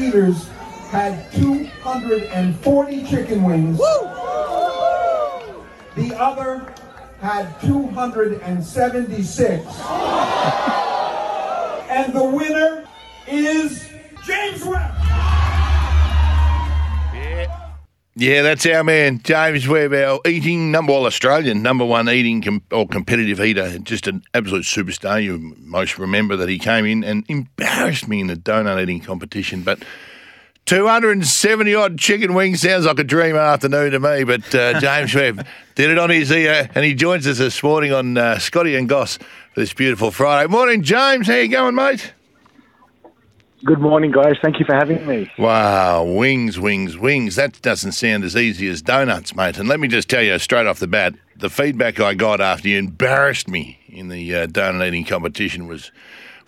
eaters had 240 chicken wings. The other had 276. and the winner is James Webb. Yeah, that's our man, James Webb, our eating number, well, Australian number one eating com- or competitive eater. Just an absolute superstar. You most remember that he came in and embarrassed me in the donut eating competition. But 270 odd chicken wings sounds like a dream afternoon to me. But uh, James Webb did it on his ear, and he joins us this morning on uh, Scotty and Goss for this beautiful Friday. Morning, James. How you going, mate? Good morning, guys. Thank you for having me. Wow, wings, wings, wings. That doesn't sound as easy as donuts, mate. And let me just tell you straight off the bat, the feedback I got after you embarrassed me in the uh, donut eating competition was,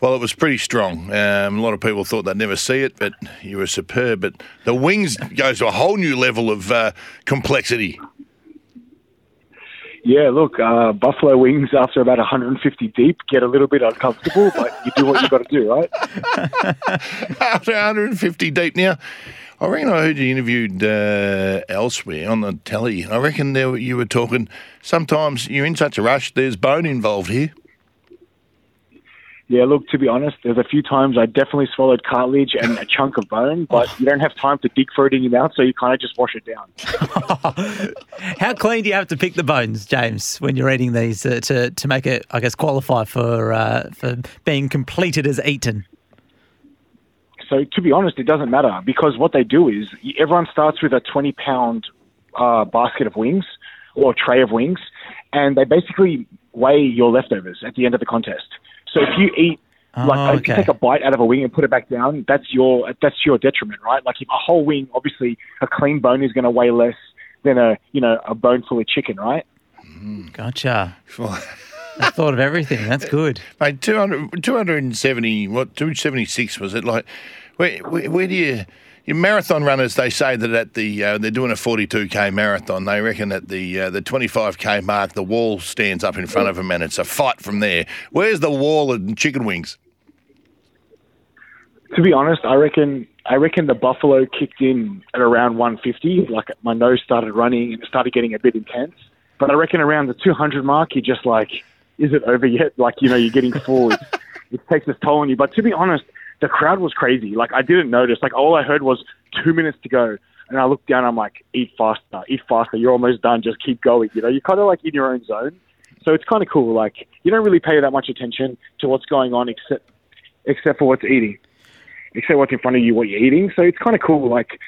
well, it was pretty strong. Um, a lot of people thought they'd never see it, but you were superb. But the wings goes to a whole new level of uh, complexity. Yeah, look, uh, buffalo wings after about 150 deep get a little bit uncomfortable, but you do what you've got to do, right? after 150 deep. Now, I reckon I heard you interviewed uh, elsewhere on the telly. I reckon there, you were talking. Sometimes you're in such a rush. There's bone involved here. Yeah, look, to be honest, there's a few times I definitely swallowed cartilage and a chunk of bone, but you don't have time to dig for it in your mouth, so you kind of just wash it down. How clean do you have to pick the bones, James, when you're eating these uh, to to make it, I guess, qualify for uh, for being completed as eaten? So, to be honest, it doesn't matter because what they do is everyone starts with a 20 pound uh, basket of wings or tray of wings, and they basically weigh your leftovers at the end of the contest. So if you eat like Oh, if you take a bite out of a wing and put it back down, that's your that's your detriment, right? Like if a whole wing, obviously a clean bone is going to weigh less than a you know a bone full of chicken, right? Mm, gotcha. I thought of everything. That's good. Mate, 200, 270, what, 276 was it? Like, where, where, where do you, your marathon runners, they say that at the, uh, they're doing a 42k marathon. They reckon at the uh, the 25k mark, the wall stands up in front of them and it's a fight from there. Where's the wall and chicken wings? To be honest, I reckon I reckon the buffalo kicked in at around 150. Like my nose started running and it started getting a bit intense. But I reckon around the 200 mark, you're just like, is it over yet? Like you know, you're getting full. It takes its toll on you. But to be honest, the crowd was crazy. Like I didn't notice. Like all I heard was two minutes to go. And I looked down. I'm like, eat faster, eat faster. You're almost done. Just keep going. You know, you're kind of like in your own zone. So it's kind of cool. Like you don't really pay that much attention to what's going on, except except for what's eating, except what's in front of you, what you're eating. So it's kind of cool. Like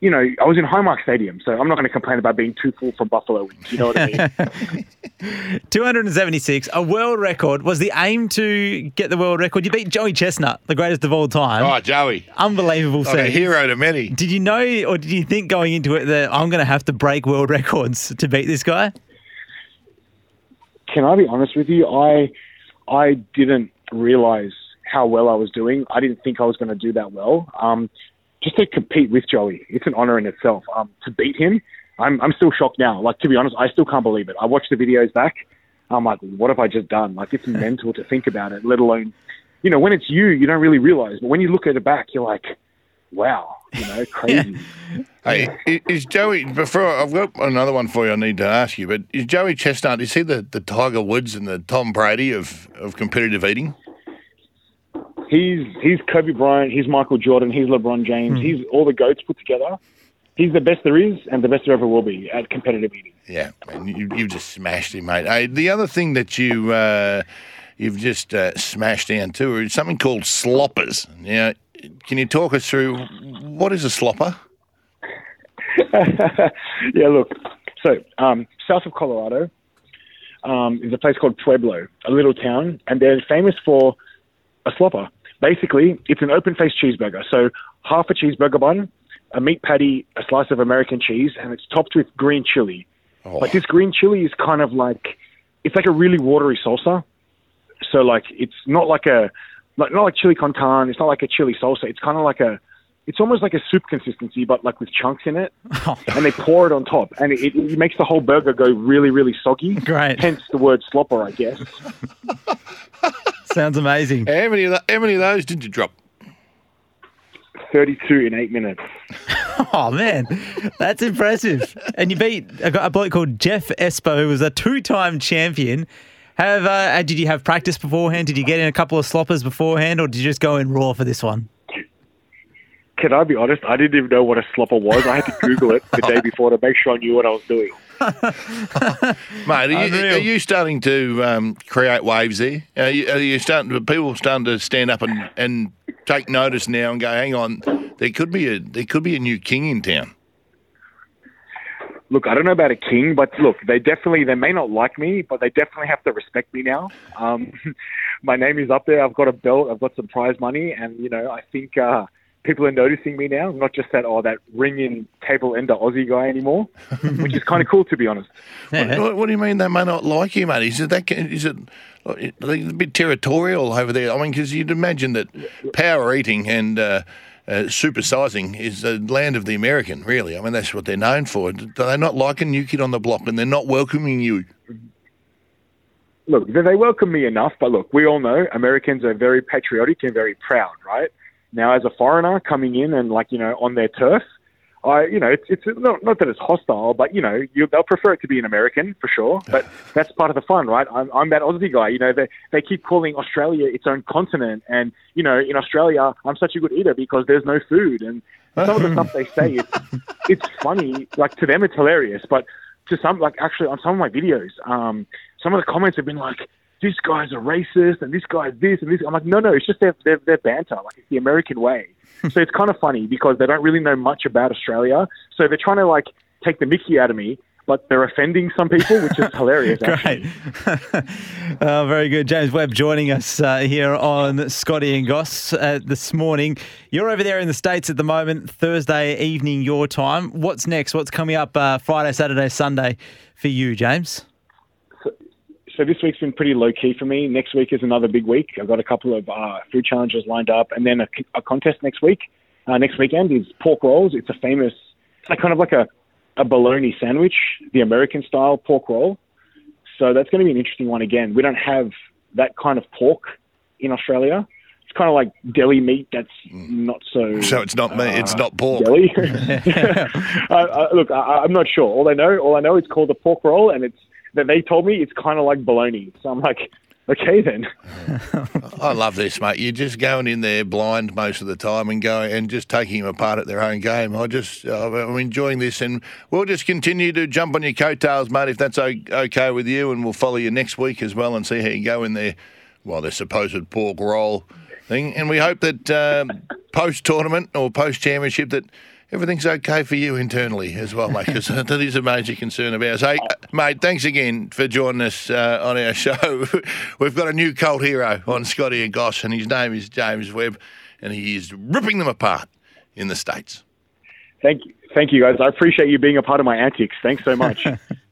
you know, I was in Highmark Stadium, so I'm not going to complain about being too full from buffalo wings. You know what I mean? 276, a world record. Was the aim to get the world record? You beat Joey Chestnut, the greatest of all time. Oh, Joey. Unbelievable Like a hero to many. Did you know, or did you think going into it that I'm going to have to break world records to beat this guy? Can I be honest with you? I I didn't realize how well I was doing. I didn't think I was going to do that well. Um, just to compete with Joey, it's an honor in itself. Um, to beat him, I'm I'm still shocked now. Like to be honest, I still can't believe it. I watched the videos back. I'm like, what have I just done? Like it's mental to think about it. Let alone, you know, when it's you, you don't really realize. But when you look at it back, you're like, wow, you know, crazy. Hey, is Joey, before I've got another one for you I need to ask you, but is Joey Chestnut, is he the, the Tiger Woods and the Tom Brady of, of competitive eating? He's he's Kobe Bryant, he's Michael Jordan, he's LeBron James, he's all the goats put together. He's the best there is, and the best there ever will be at competitive eating. Yeah, man, you, you've just smashed him, mate. Hey, the other thing that you uh, you've just uh, smashed down too is something called sloppers. Now, can you talk us through what is a slopper? yeah, look. So, um, south of Colorado um, is a place called Pueblo, a little town, and they're famous for a slopper. Basically, it's an open faced cheeseburger. So, half a cheeseburger bun, a meat patty, a slice of American cheese, and it's topped with green chili. Oh. But this green chili is kind of like it's like a really watery salsa. So, like, it's not like a like not like chili con carne. It's not like a chili salsa. It's kind of like a it's almost like a soup consistency, but like with chunks in it, oh. and they pour it on top, and it, it makes the whole burger go really, really soggy. Great. Hence the word slopper, I guess. Sounds amazing. How many of, tho- how many of those did you drop? 32 in eight minutes. Oh man, that's impressive. And you beat a, a bloke called Jeff Esper, who was a two-time champion. Have uh, did you have practice beforehand? Did you get in a couple of sloppers beforehand, or did you just go in raw for this one? Can I be honest? I didn't even know what a slopper was. I had to Google it the day before to make sure I knew what I was doing. Mate, are you, are you starting to um, create waves there? Are you, are you starting? Are people starting to stand up and, and take notice now and go, "Hang on, there could be a there could be a new king in town." Look, I don't know about a king, but look, they definitely they may not like me, but they definitely have to respect me now. Um, my name is up there. I've got a belt. I've got some prize money, and you know, I think uh, people are noticing me now. Not just that oh that ringing table ender Aussie guy anymore, which is kind of cool to be honest. Yeah. What, what do you mean they may not like you, mate? Is it that? Is it? are a bit territorial over there? I mean, because you'd imagine that power eating and uh, uh, supersizing is the land of the American. Really, I mean that's what they're known for. Do they not like a new kid on the block, and they're not welcoming you? look, they they welcome me enough, but look, we all know Americans are very patriotic and very proud, right? Now, as a foreigner coming in and like you know on their turf, I you know it's it's not not that it's hostile, but you know you, they'll prefer it to be an American for sure. But that's part of the fun, right? I'm I'm that Aussie guy. You know they they keep calling Australia its own continent, and you know in Australia I'm such a good eater because there's no food, and some of the stuff they say it's it's funny. Like to them it's hilarious, but to some like actually on some of my videos, um, some of the comments have been like, "This guy's a racist," and "This guy's this," and this. I'm like, no, no, it's just their their, their banter. Like it's the American way. so it's kind of funny because they don't really know much about Australia, so they're trying to like take the Mickey out of me. But they're offending some people, which is hilarious. Great. oh, very good. James Webb joining us uh, here on Scotty and Goss uh, this morning. You're over there in the States at the moment, Thursday evening, your time. What's next? What's coming up uh, Friday, Saturday, Sunday for you, James? So this week's been pretty low key for me. Next week is another big week. I've got a couple of uh, food challenges lined up, and then a, a contest next week. Uh, next weekend is pork rolls. It's a famous, it's like kind of like a, a bologna sandwich, the American style pork roll. So that's going to be an interesting one again. We don't have that kind of pork in Australia. It's kind of like deli meat that's not so. So it's not me. It's not pork. Deli. I, I, look, I, I'm not sure. All I know, all I know, it's called a pork roll, and it's that they told me it's kind of like bologna. So I'm like, okay then. I love this, mate. You're just going in there blind most of the time and going and just taking them apart at their own game. I just, uh, I'm enjoying this, and we'll just continue to jump on your coattails, mate, if that's okay with you, and we'll follow you next week as well and see how you go in there. Well, their supposed pork roll thing, and we hope that um, post tournament or post championship that. Everything's okay for you internally as well, mate, because that is a major concern of ours. Hey, mate, thanks again for joining us uh, on our show. We've got a new cult hero on Scotty and Goss, and his name is James Webb, and he is ripping them apart in the States. Thank you, thank you guys. I appreciate you being a part of my antics. Thanks so much.